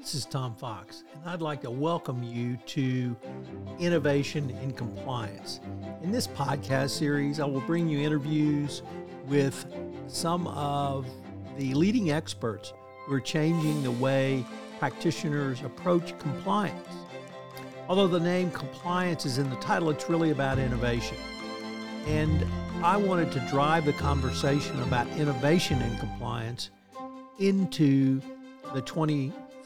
This is Tom Fox, and I'd like to welcome you to Innovation in Compliance. In this podcast series, I will bring you interviews with some of the leading experts who are changing the way practitioners approach compliance. Although the name compliance is in the title, it's really about innovation. And I wanted to drive the conversation about innovation in compliance into the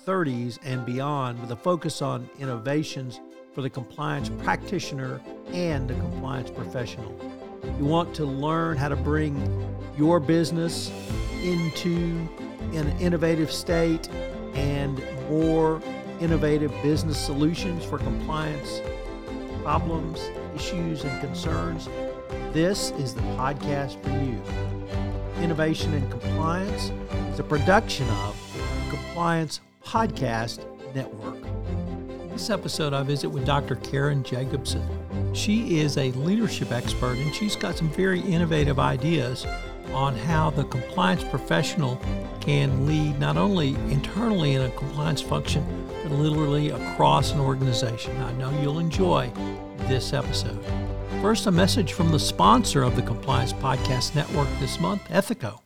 2030s and beyond with a focus on innovations for the compliance practitioner and the compliance professional. You want to learn how to bring your business into an innovative state and more innovative business solutions for compliance problems, issues, and concerns. This is the podcast for you. Innovation and Compliance is a production of Compliance Podcast Network. This episode, I visit with Dr. Karen Jacobson. She is a leadership expert and she's got some very innovative ideas on how the compliance professional can lead not only internally in a compliance function, but literally across an organization. I know you'll enjoy this episode. First, a message from the sponsor of the Compliance Podcast Network this month, Ethico.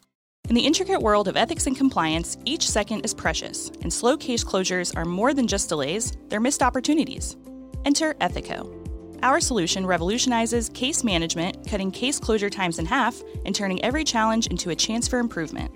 In the intricate world of ethics and compliance, each second is precious, and slow case closures are more than just delays, they're missed opportunities. Enter Ethico. Our solution revolutionizes case management, cutting case closure times in half and turning every challenge into a chance for improvement.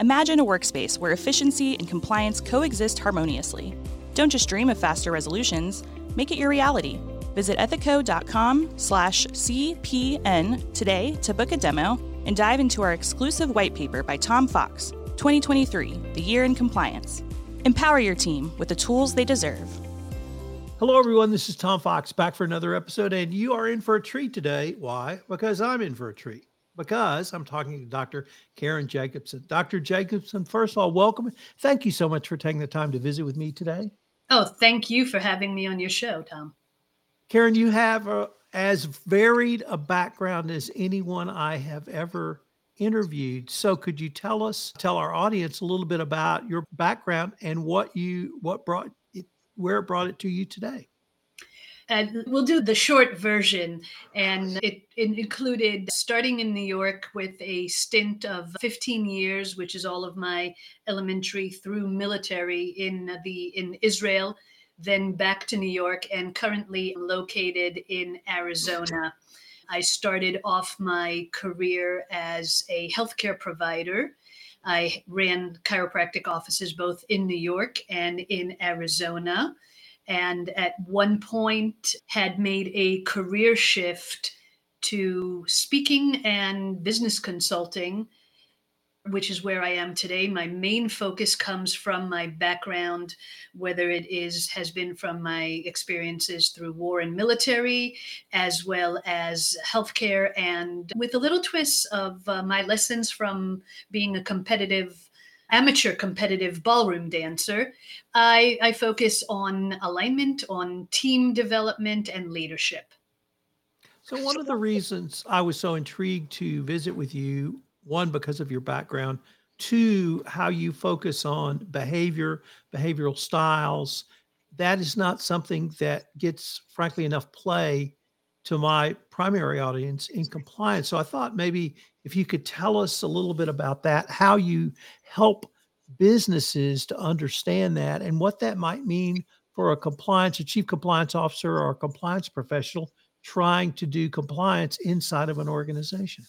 Imagine a workspace where efficiency and compliance coexist harmoniously. Don't just dream of faster resolutions, make it your reality Visit ethico.com slash CPN today to book a demo and dive into our exclusive white paper by Tom Fox, 2023, The Year in Compliance. Empower your team with the tools they deserve. Hello, everyone. This is Tom Fox back for another episode, and you are in for a treat today. Why? Because I'm in for a treat. Because I'm talking to Dr. Karen Jacobson. Dr. Jacobson, first of all, welcome. Thank you so much for taking the time to visit with me today. Oh, thank you for having me on your show, Tom. Karen, you have a, as varied a background as anyone I have ever interviewed. So could you tell us, tell our audience a little bit about your background and what you, what brought it, where it brought it to you today? And we'll do the short version. And it, it, included starting in New York with a stint of 15 years, which is all of my elementary through military in the in Israel then back to New York, and currently located in Arizona. I started off my career as a healthcare provider. I ran chiropractic offices both in New York and in Arizona. And at one point, had made a career shift to speaking and business consulting which is where I am today. My main focus comes from my background, whether it is has been from my experiences through war and military, as well as healthcare, and with a little twist of uh, my lessons from being a competitive amateur competitive ballroom dancer. I, I focus on alignment, on team development, and leadership. So, one of the reasons I was so intrigued to visit with you one because of your background. Two how you focus on behavior behavioral styles. That is not something that gets frankly enough play to my primary audience in compliance. So i thought maybe if you could tell us a little bit about that how you help businesses to understand that and what that might mean for a compliance a chief compliance officer or a compliance professional trying to do compliance inside of an organization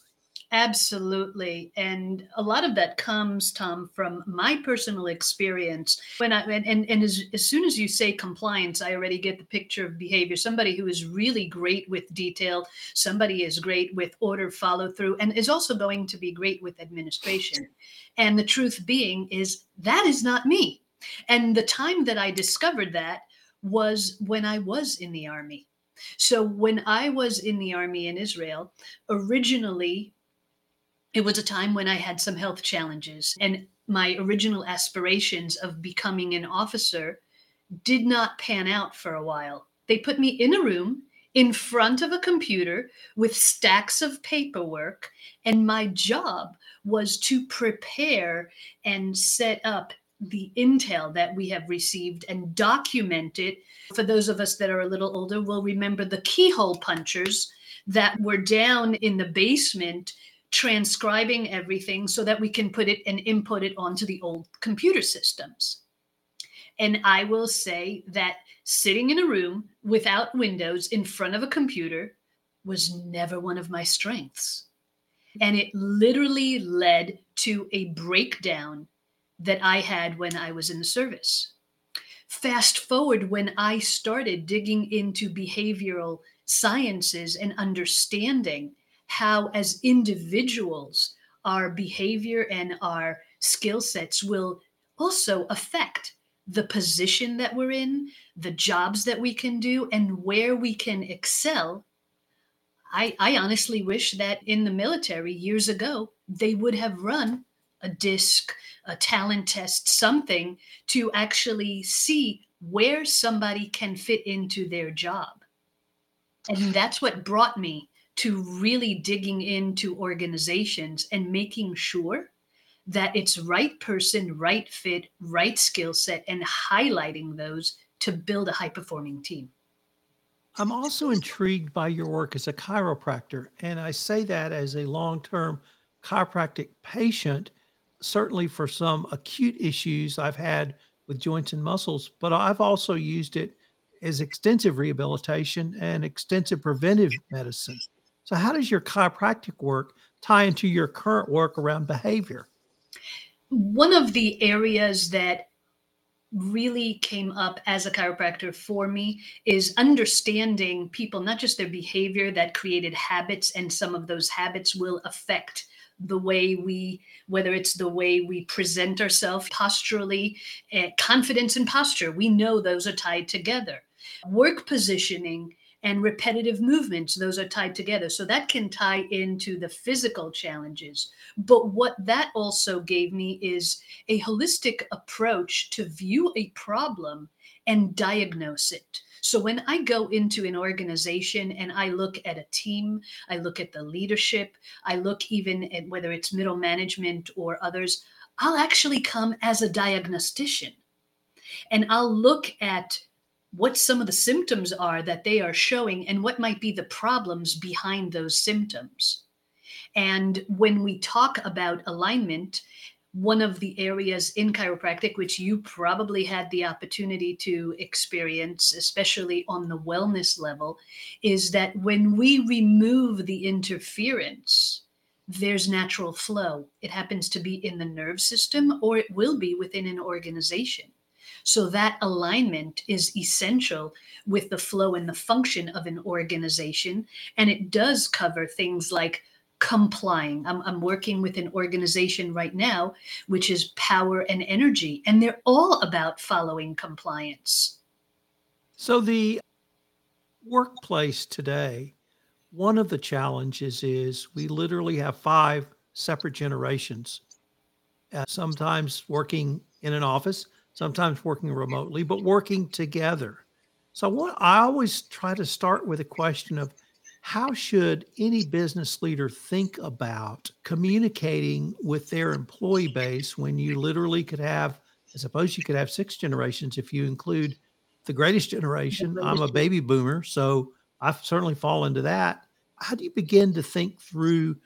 Absolutely. And a lot of that comes, Tom, from my personal experience. When I and, and as, as soon as you say compliance, I already get the picture of behavior. Somebody who is really great with detail, somebody is great with order follow through, and is also going to be great with administration. And the truth being is that is not me. And the time that I discovered that was when I was in the army. So when I was in the army in Israel, originally it was a time when I had some health challenges, and my original aspirations of becoming an officer did not pan out for a while. They put me in a room in front of a computer with stacks of paperwork, and my job was to prepare and set up the intel that we have received and document it. For those of us that are a little older, will remember the keyhole punchers that were down in the basement transcribing everything so that we can put it and input it onto the old computer systems. And I will say that sitting in a room without windows in front of a computer was never one of my strengths. And it literally led to a breakdown that I had when I was in the service. Fast forward when I started digging into behavioral sciences and understanding how, as individuals, our behavior and our skill sets will also affect the position that we're in, the jobs that we can do, and where we can excel. I, I honestly wish that in the military years ago, they would have run a DISC, a talent test, something to actually see where somebody can fit into their job. And that's what brought me to really digging into organizations and making sure that it's right person, right fit, right skill set, and highlighting those to build a high performing team. I'm also intrigued by your work as a chiropractor. And I say that as a long term chiropractic patient, certainly for some acute issues I've had with joints and muscles, but I've also used it as extensive rehabilitation and extensive preventive medicine. So, how does your chiropractic work tie into your current work around behavior? One of the areas that really came up as a chiropractor for me is understanding people, not just their behavior that created habits, and some of those habits will affect the way we whether it's the way we present ourselves posturally uh, confidence and posture we know those are tied together work positioning and repetitive movements those are tied together. So that can tie into the physical challenges. But what that also gave me is a holistic approach to view a problem and diagnose it. So when I go into an organization and I look at a team, I look at the leadership, I look even at whether it's middle management or others, I'll actually come as a diagnostician. And I'll look at what some of the symptoms are that they are showing and what might be the problems behind those symptoms. And when we talk about alignment, one of the areas in chiropractic which you probably had the opportunity to experience, especially on the wellness level, is that when we remove the interference, there's natural flow. It happens to be in the nerve system or it will be within an organization. So that alignment is essential with the flow and the function of an organization. And it does cover things like complying. I'm, I'm working with an organization right now, which is Power and Energy, and they're all about following compliance. So, the workplace today, one of the challenges is we literally have five separate generations, uh, sometimes working in an office, sometimes working remotely, but working together. So, what I always try to start with a question of how should any business leader think about communicating with their employee base when you literally could have, I suppose you could have six generations if you include the greatest generation. I'm a baby boomer, so I certainly fall into that. How do you begin to think through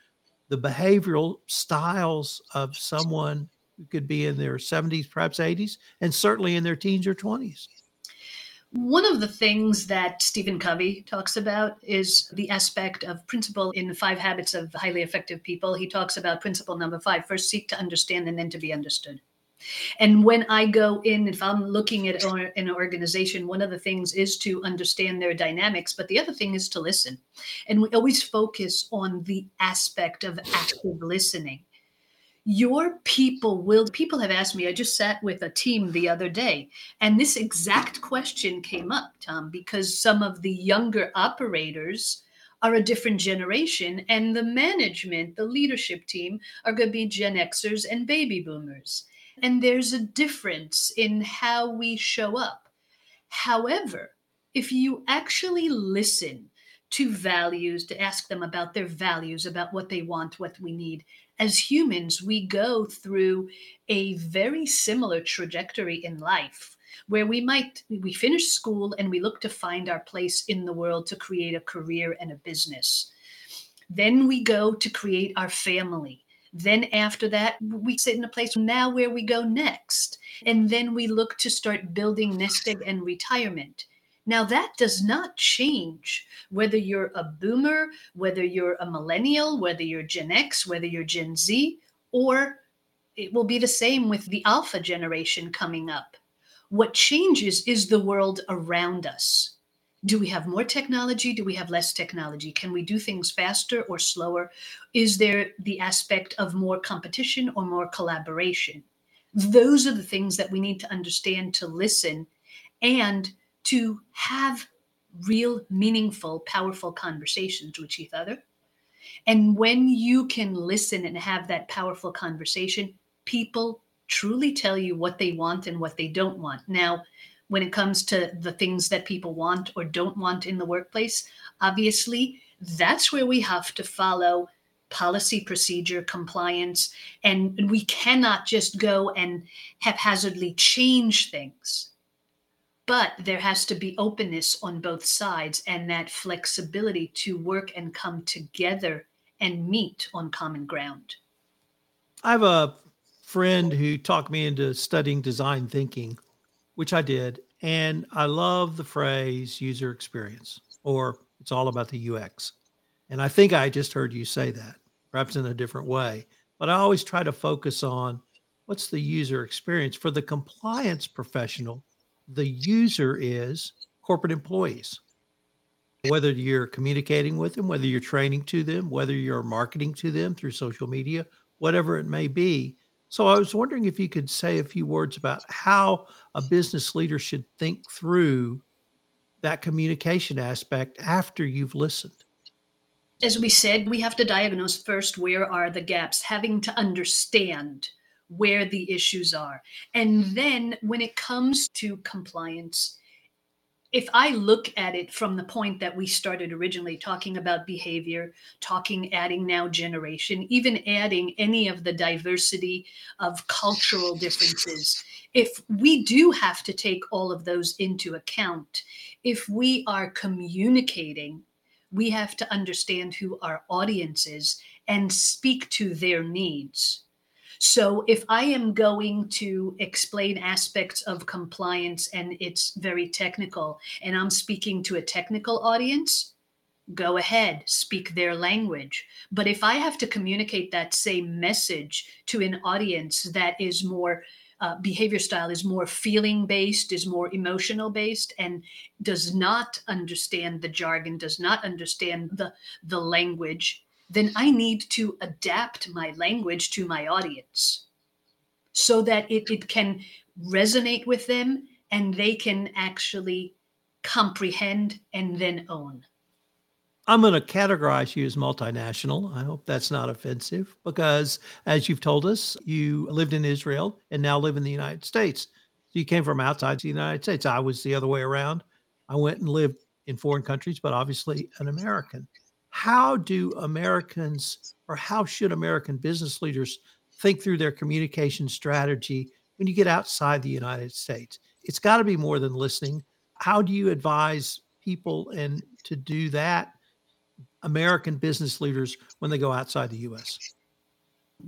the behavioral styles of someone could be in their 70s, perhaps 80s, and certainly in their teens or 20s? One of the things that Stephen Covey talks about is the aspect of principle in five habits of highly effective people. He talks about principle number five first seek to understand and then to be understood. And when I go in, if I'm looking at an organization, one of the things is to understand their dynamics, but the other thing is to listen. And we always focus on the aspect of active listening your people will people have asked me i just sat with a team the other day and this exact question came up tom because some of the younger operators are a different generation and the management the leadership team are going to be gen xers and baby boomers and there's a difference in how we show up however if you actually listen to values, to ask them about their values, about what they want, what we need. As humans, we go through a very similar trajectory in life where we might we finish school and we look to find our place in the world to create a career and a business. Then we go to create our family. Then after that, we sit in a place now where we go next. And then we look to start building nest egg and retirement. Now, that does not change whether you're a boomer, whether you're a millennial, whether you're Gen X, whether you're Gen Z, or it will be the same with the alpha generation coming up. What changes is the world around us. Do we have more technology? Do we have less technology? Can we do things faster or slower? Is there the aspect of more competition or more collaboration? Those are the things that we need to understand to listen and to have real, meaningful, powerful conversations with each other. And when you can listen and have that powerful conversation, people truly tell you what they want and what they don't want. Now, when it comes to the things that people want or don't want in the workplace, obviously, that's where we have to follow policy, procedure, compliance, and we cannot just go and haphazardly change things but there has to be openness on both sides and that flexibility to work and come together and meet on common ground. I have a friend who talked me into studying design thinking, which I did. And I love the phrase user experience, or it's all about the UX. And I think I just heard you say that, perhaps in a different way. But I always try to focus on what's the user experience for the compliance professional the user is corporate employees. Whether you're communicating with them, whether you're training to them, whether you're marketing to them through social media, whatever it may be. So I was wondering if you could say a few words about how a business leader should think through that communication aspect after you've listened. As we said, we have to diagnose first where are the gaps, having to understand where the issues are. And then when it comes to compliance, if I look at it from the point that we started originally talking about behavior, talking, adding now generation, even adding any of the diversity of cultural differences, if we do have to take all of those into account, if we are communicating, we have to understand who our audience is and speak to their needs. So if I am going to explain aspects of compliance and it's very technical and I'm speaking to a technical audience, go ahead, speak their language. But if I have to communicate that same message to an audience that is more uh, behavior style is more feeling based, is more emotional based, and does not understand the jargon, does not understand the the language, then I need to adapt my language to my audience so that it, it can resonate with them and they can actually comprehend and then own. I'm going to categorize you as multinational. I hope that's not offensive because, as you've told us, you lived in Israel and now live in the United States. You came from outside the United States. I was the other way around. I went and lived in foreign countries, but obviously an American how do Americans or how should American business leaders think through their communication strategy when you get outside the United States? It's got to be more than listening. How do you advise people and to do that American business leaders when they go outside the US?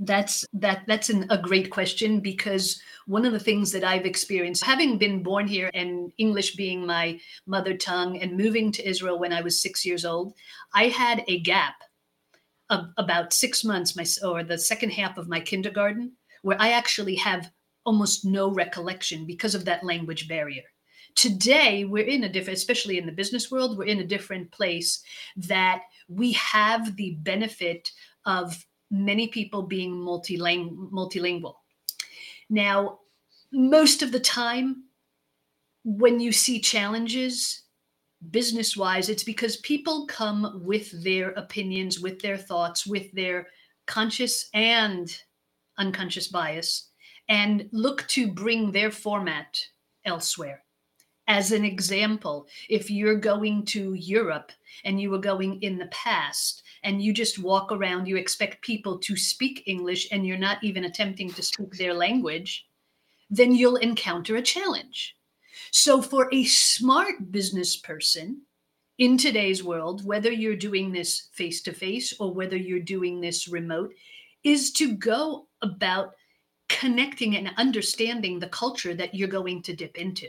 That's that that's an, a great question because one of the things that I've experienced having been born here and English being my mother tongue and moving to Israel when I was 6 years old, I had a gap of about 6 months my or the second half of my kindergarten where I actually have almost no recollection because of that language barrier. Today, we're in a different, especially in the business world, we're in a different place that we have the benefit of many people being multiling- multilingual. Now, most of the time, when you see challenges business wise, it's because people come with their opinions, with their thoughts, with their conscious and unconscious bias, and look to bring their format elsewhere. As an example, if you're going to Europe and you were going in the past and you just walk around, you expect people to speak English and you're not even attempting to speak their language, then you'll encounter a challenge. So, for a smart business person in today's world, whether you're doing this face to face or whether you're doing this remote, is to go about connecting and understanding the culture that you're going to dip into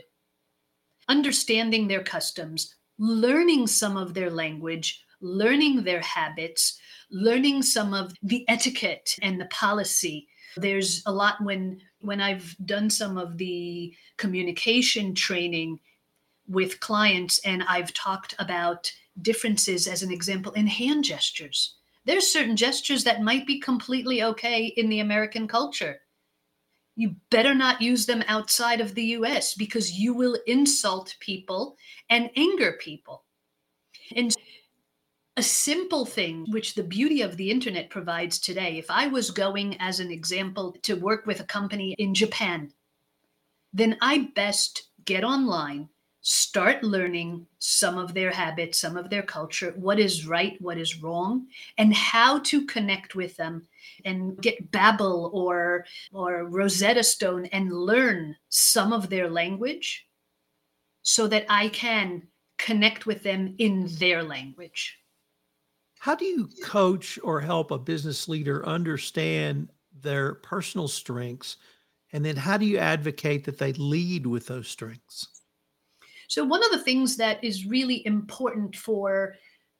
understanding their customs, learning some of their language, learning their habits, learning some of the etiquette and the policy. There's a lot when when I've done some of the communication training with clients and I've talked about differences as an example in hand gestures. There's certain gestures that might be completely okay in the American culture you better not use them outside of the US because you will insult people and anger people. And a simple thing, which the beauty of the internet provides today, if I was going as an example to work with a company in Japan, then I best get online start learning some of their habits, some of their culture, what is right, what is wrong, and how to connect with them and get Babbel or or Rosetta Stone and learn some of their language so that I can connect with them in their language. How do you coach or help a business leader understand their personal strengths? And then how do you advocate that they lead with those strengths? So, one of the things that is really important for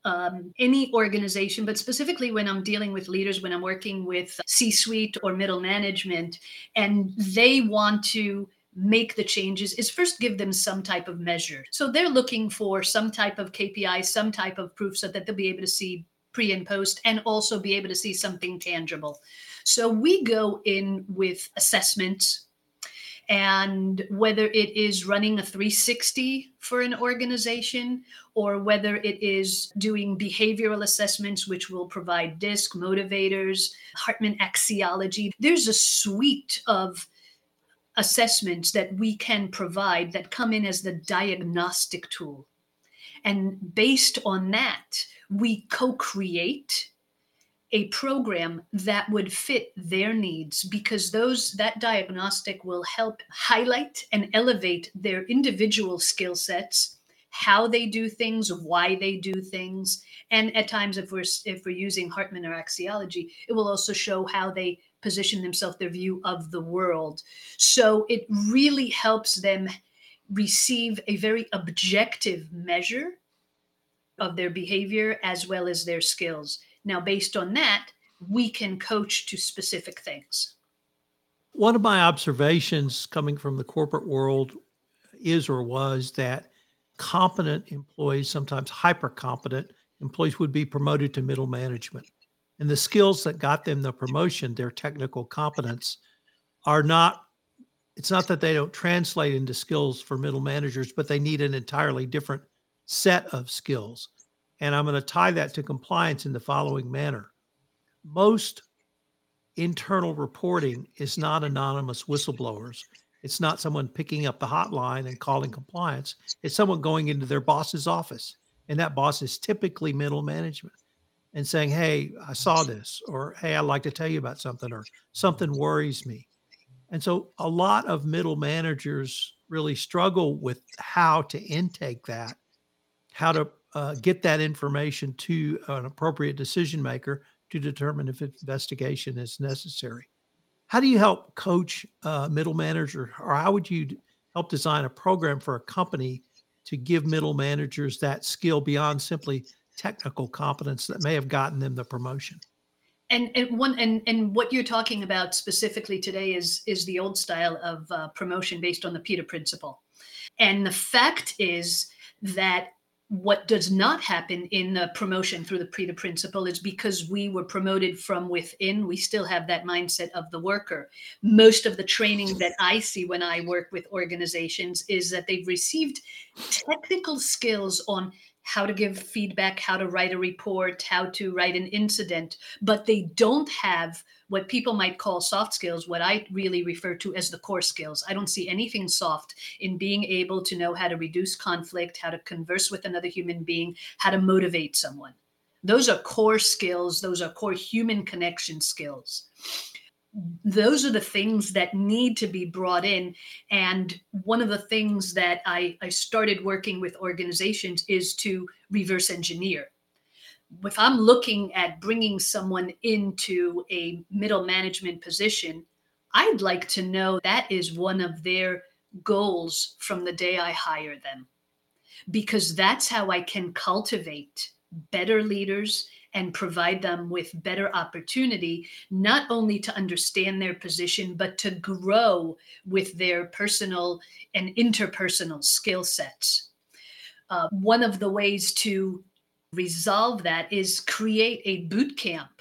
um, any organization, but specifically when I'm dealing with leaders, when I'm working with C suite or middle management, and they want to make the changes is first give them some type of measure. So they're looking for some type of KPI, some type of proof so that they'll be able to see pre and post and also be able to see something tangible. So we go in with assessments and whether it is running a 360 for an organization or whether it is doing behavioral assessments, which will provide DISC, motivators, Hartman axiology. There's a suite of assessments that we can provide that come in as the diagnostic tool. And based on that, we co create a program that would fit their needs because those that diagnostic will help highlight and elevate their individual skill sets how they do things why they do things and at times if we're if we're using hartman or axiology it will also show how they position themselves their view of the world so it really helps them receive a very objective measure of their behavior as well as their skills now, based on that, we can coach to specific things. One of my observations coming from the corporate world is or was that competent employees, sometimes hyper competent employees, would be promoted to middle management. And the skills that got them the promotion, their technical competence, are not, it's not that they don't translate into skills for middle managers, but they need an entirely different set of skills. And I'm going to tie that to compliance in the following manner. Most internal reporting is not anonymous whistleblowers. It's not someone picking up the hotline and calling compliance. It's someone going into their boss's office. And that boss is typically middle management and saying, Hey, I saw this, or Hey, I'd like to tell you about something, or something worries me. And so a lot of middle managers really struggle with how to intake that, how to uh, get that information to an appropriate decision maker to determine if investigation is necessary. How do you help coach middle manager, or how would you help design a program for a company to give middle managers that skill beyond simply technical competence that may have gotten them the promotion? And, and one and, and what you're talking about specifically today is is the old style of uh, promotion based on the Peter principle, and the fact is that what does not happen in the promotion through the Peter principle is because we were promoted from within, we still have that mindset of the worker. Most of the training that I see when I work with organizations is that they've received technical skills on how to give feedback, how to write a report, how to write an incident, but they don't have what people might call soft skills, what I really refer to as the core skills. I don't see anything soft in being able to know how to reduce conflict, how to converse with another human being, how to motivate someone. Those are core skills, those are core human connection skills those are the things that need to be brought in. And one of the things that I, I started working with organizations is to reverse engineer. If i'm looking at bringing someone into a middle management position i'd like to know that is one of their goals from the day i hire them. Because that's how i can cultivate better leaders and provide them with better opportunity, not only to understand their position, but to grow with their personal and interpersonal skill sets. Uh, one of the ways to resolve that is create a boot camp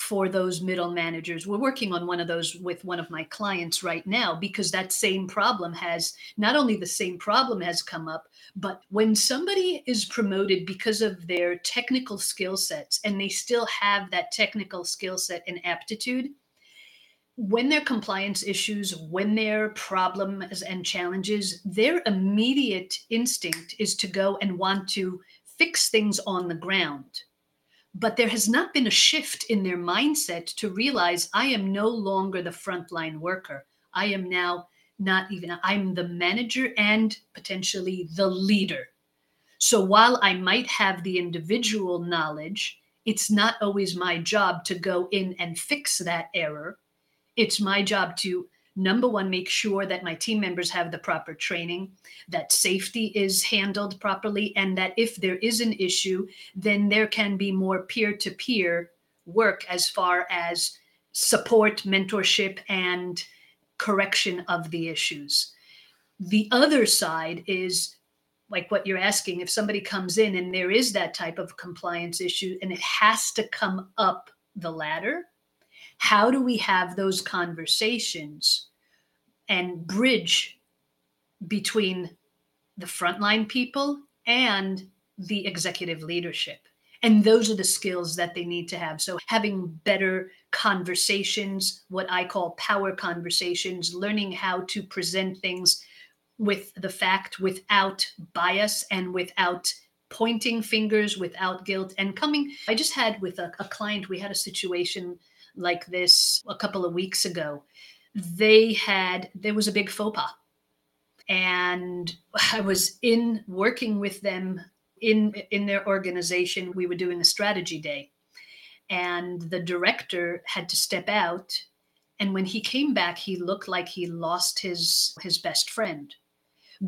for those middle managers. We're working on one of those with one of my clients right now because that same problem has not only the same problem has come up, but when somebody is promoted because of their technical skill sets and they still have that technical skill set and aptitude, when their compliance issues, when their problems and challenges, their immediate instinct is to go and want to fix things on the ground but there has not been a shift in their mindset to realize I am no longer the frontline worker. I am now not even, I'm the manager and potentially the leader. So while I might have the individual knowledge, it's not always my job to go in and fix that error. It's my job to number one, make sure that my team members have the proper training, that safety is handled properly, and that if there is an issue, then there can be more peer to peer work as far as support, mentorship, and correction of the issues. The other side is like what you're asking if somebody comes in and there is that type of compliance issue and it has to come up the ladder how do we have those conversations and bridge between the frontline people and the executive leadership? And those are the skills that they need to have. So, having better conversations, what I call power conversations, learning how to present things with the fact without bias and without pointing fingers, without guilt, and coming. I just had with a, a client, we had a situation like this a couple of weeks ago. They had, there was a big faux pas. And I was in working with them in in their organization. We were doing a strategy day. And the director had to step out. And when he came back, he looked like he lost his his best friend.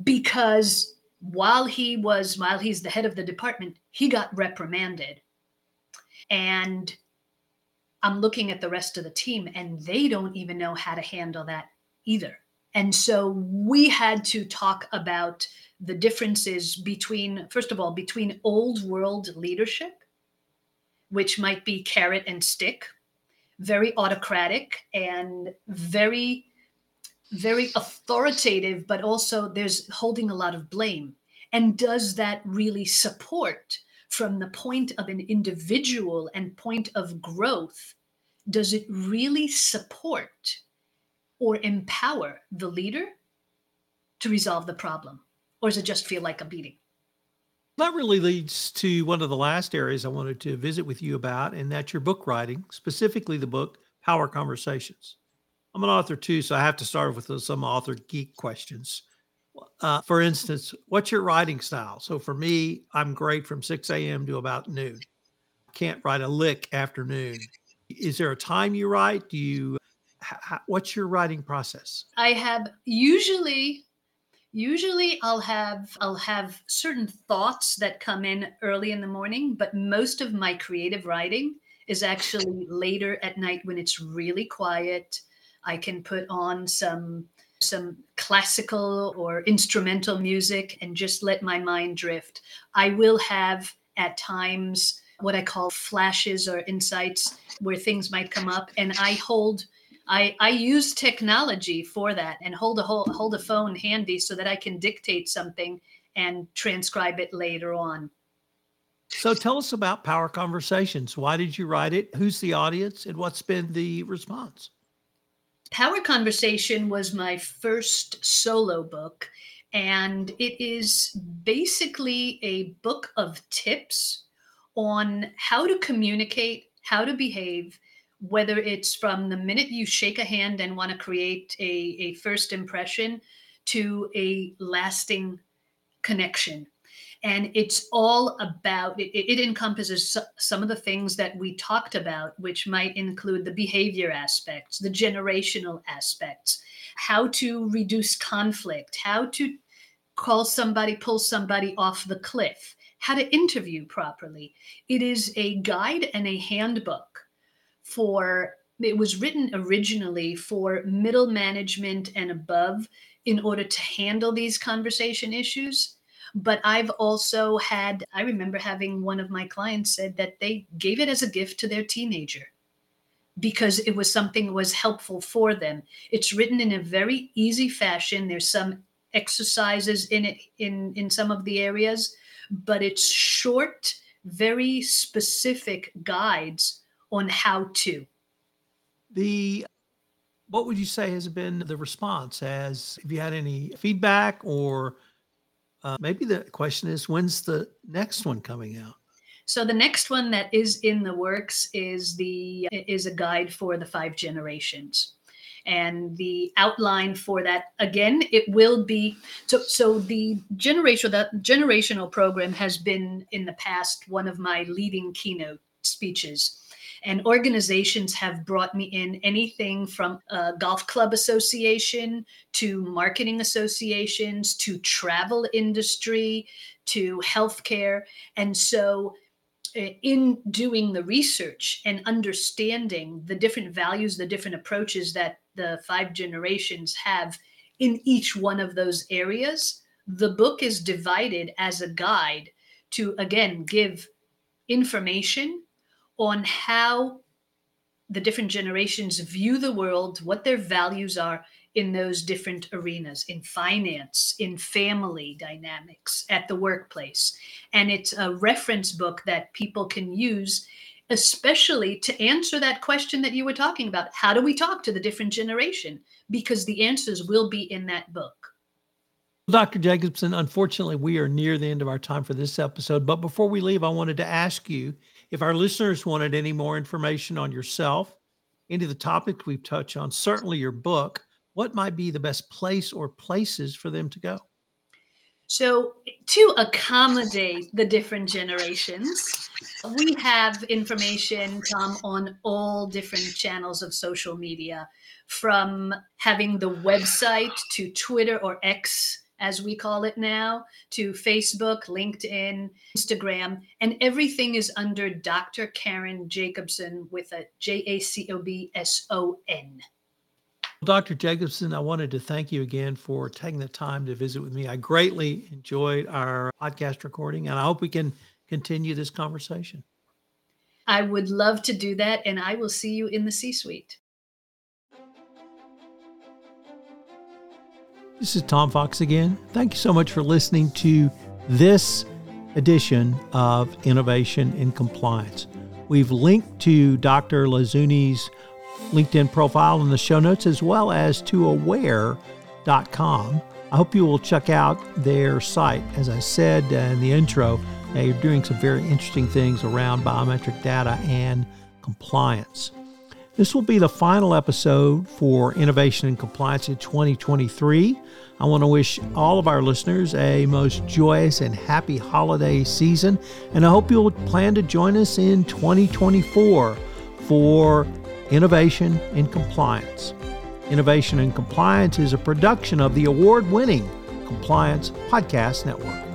Because while he was while he's the head of the department, he got reprimanded. And I'm looking at the rest of the team and they don't even know how to handle that either. And so we had to talk about the differences between, first of all, between old world leadership, which might be carrot and stick, very autocratic and very, very authoritative, but also there's holding a lot of blame. And does that really support from the point of an individual and point of growth, does it really support or empower the leader to resolve the problem? Or does it just feel like a beating? That really leads to one of the last areas I wanted to visit with you about, and that's your book writing, specifically the book Power Conversations. I'm an author too, so I have to start with some author geek questions. Uh, for instance, what's your writing style? So for me, I'm great from 6 a.m. to about noon. Can't write a lick after noon. Is there a time you write? Do you, what's your writing process? I have usually, usually I'll have, I'll have certain thoughts that come in early in the morning, but most of my creative writing is actually later at night when it's really quiet. I can put on some some classical or instrumental music and just let my mind drift. I will have at times what I call flashes or insights where things might come up and I hold I, I use technology for that and hold a hold, hold a phone handy so that I can dictate something and transcribe it later on. So tell us about Power Conversations. Why did you write it? Who's the audience? And what's been the response? Power Conversation was my first solo book, and it is basically a book of tips on how to communicate, how to behave, whether it's from the minute you shake a hand and want to create a, a first impression to a lasting connection and it's all about it, it encompasses some of the things that we talked about which might include the behavior aspects the generational aspects how to reduce conflict how to call somebody pull somebody off the cliff how to interview properly. It is a guide and a handbook for it was written originally for middle management and above in order to handle these conversation issues but I've also had, I remember having one of my clients said that they gave it as a gift to their teenager because it was something that was helpful for them. It's written in a very easy fashion. There's some exercises in it in in some of the areas, but it's short, very specific guides on how to. The what would you say has been the response? As have you had any feedback or uh, maybe the question is, when's the next one coming out? So the next one that is in the works is the is a guide for the five generations. And the outline for that again, it will be so so the generational that generational program has been in the past one of my leading keynote speeches and organizations have brought me in anything from a golf club association to marketing associations to travel industry to healthcare. And so eh, in doing the research and understanding the different values, the different approaches that the five generations have in each one of those areas, the book is divided as a guide to, again, give information on how the different generations view the world, what their values are in those different arenas in finance, in family dynamics, at the workplace. And it's a reference book that people can use, especially to answer that question that you were talking about. How do we talk to the different generation? Because the answers will be in that book. Dr. Jacobson, unfortunately, we are near the end of our time for this episode. But before we leave, I wanted to ask you if our listeners wanted any more information on yourself, any of the topics we've touched on, certainly your book, what might be the best place or places for them to go? So, to accommodate the different generations, we have information come on all different channels of social media, from having the website to Twitter or X as we call it now, to Facebook, LinkedIn, Instagram, and everything is under Dr. Karen Jacobson with a J A C O B S O N. Dr. Jacobson, I wanted to thank you again for taking the time to visit with me. I greatly enjoyed our podcast recording, and I hope we can continue this conversation. I would love to do that, and I will see you in the C suite. This is Tom Fox again. Thank you so much for listening to this edition of Innovation in Compliance. We've linked to Dr. Lazuni's LinkedIn profile in the show notes as well as to aware.com. I hope you will check out their site. As I said in the intro, they're doing some very interesting things around biometric data and compliance. This will be the final episode for Innovation and Compliance in 2023. I want to wish all of our listeners a most joyous and happy holiday season, and I hope you'll plan to join us in 2024 for Innovation and Compliance. Innovation and Compliance is a production of the award winning Compliance Podcast Network.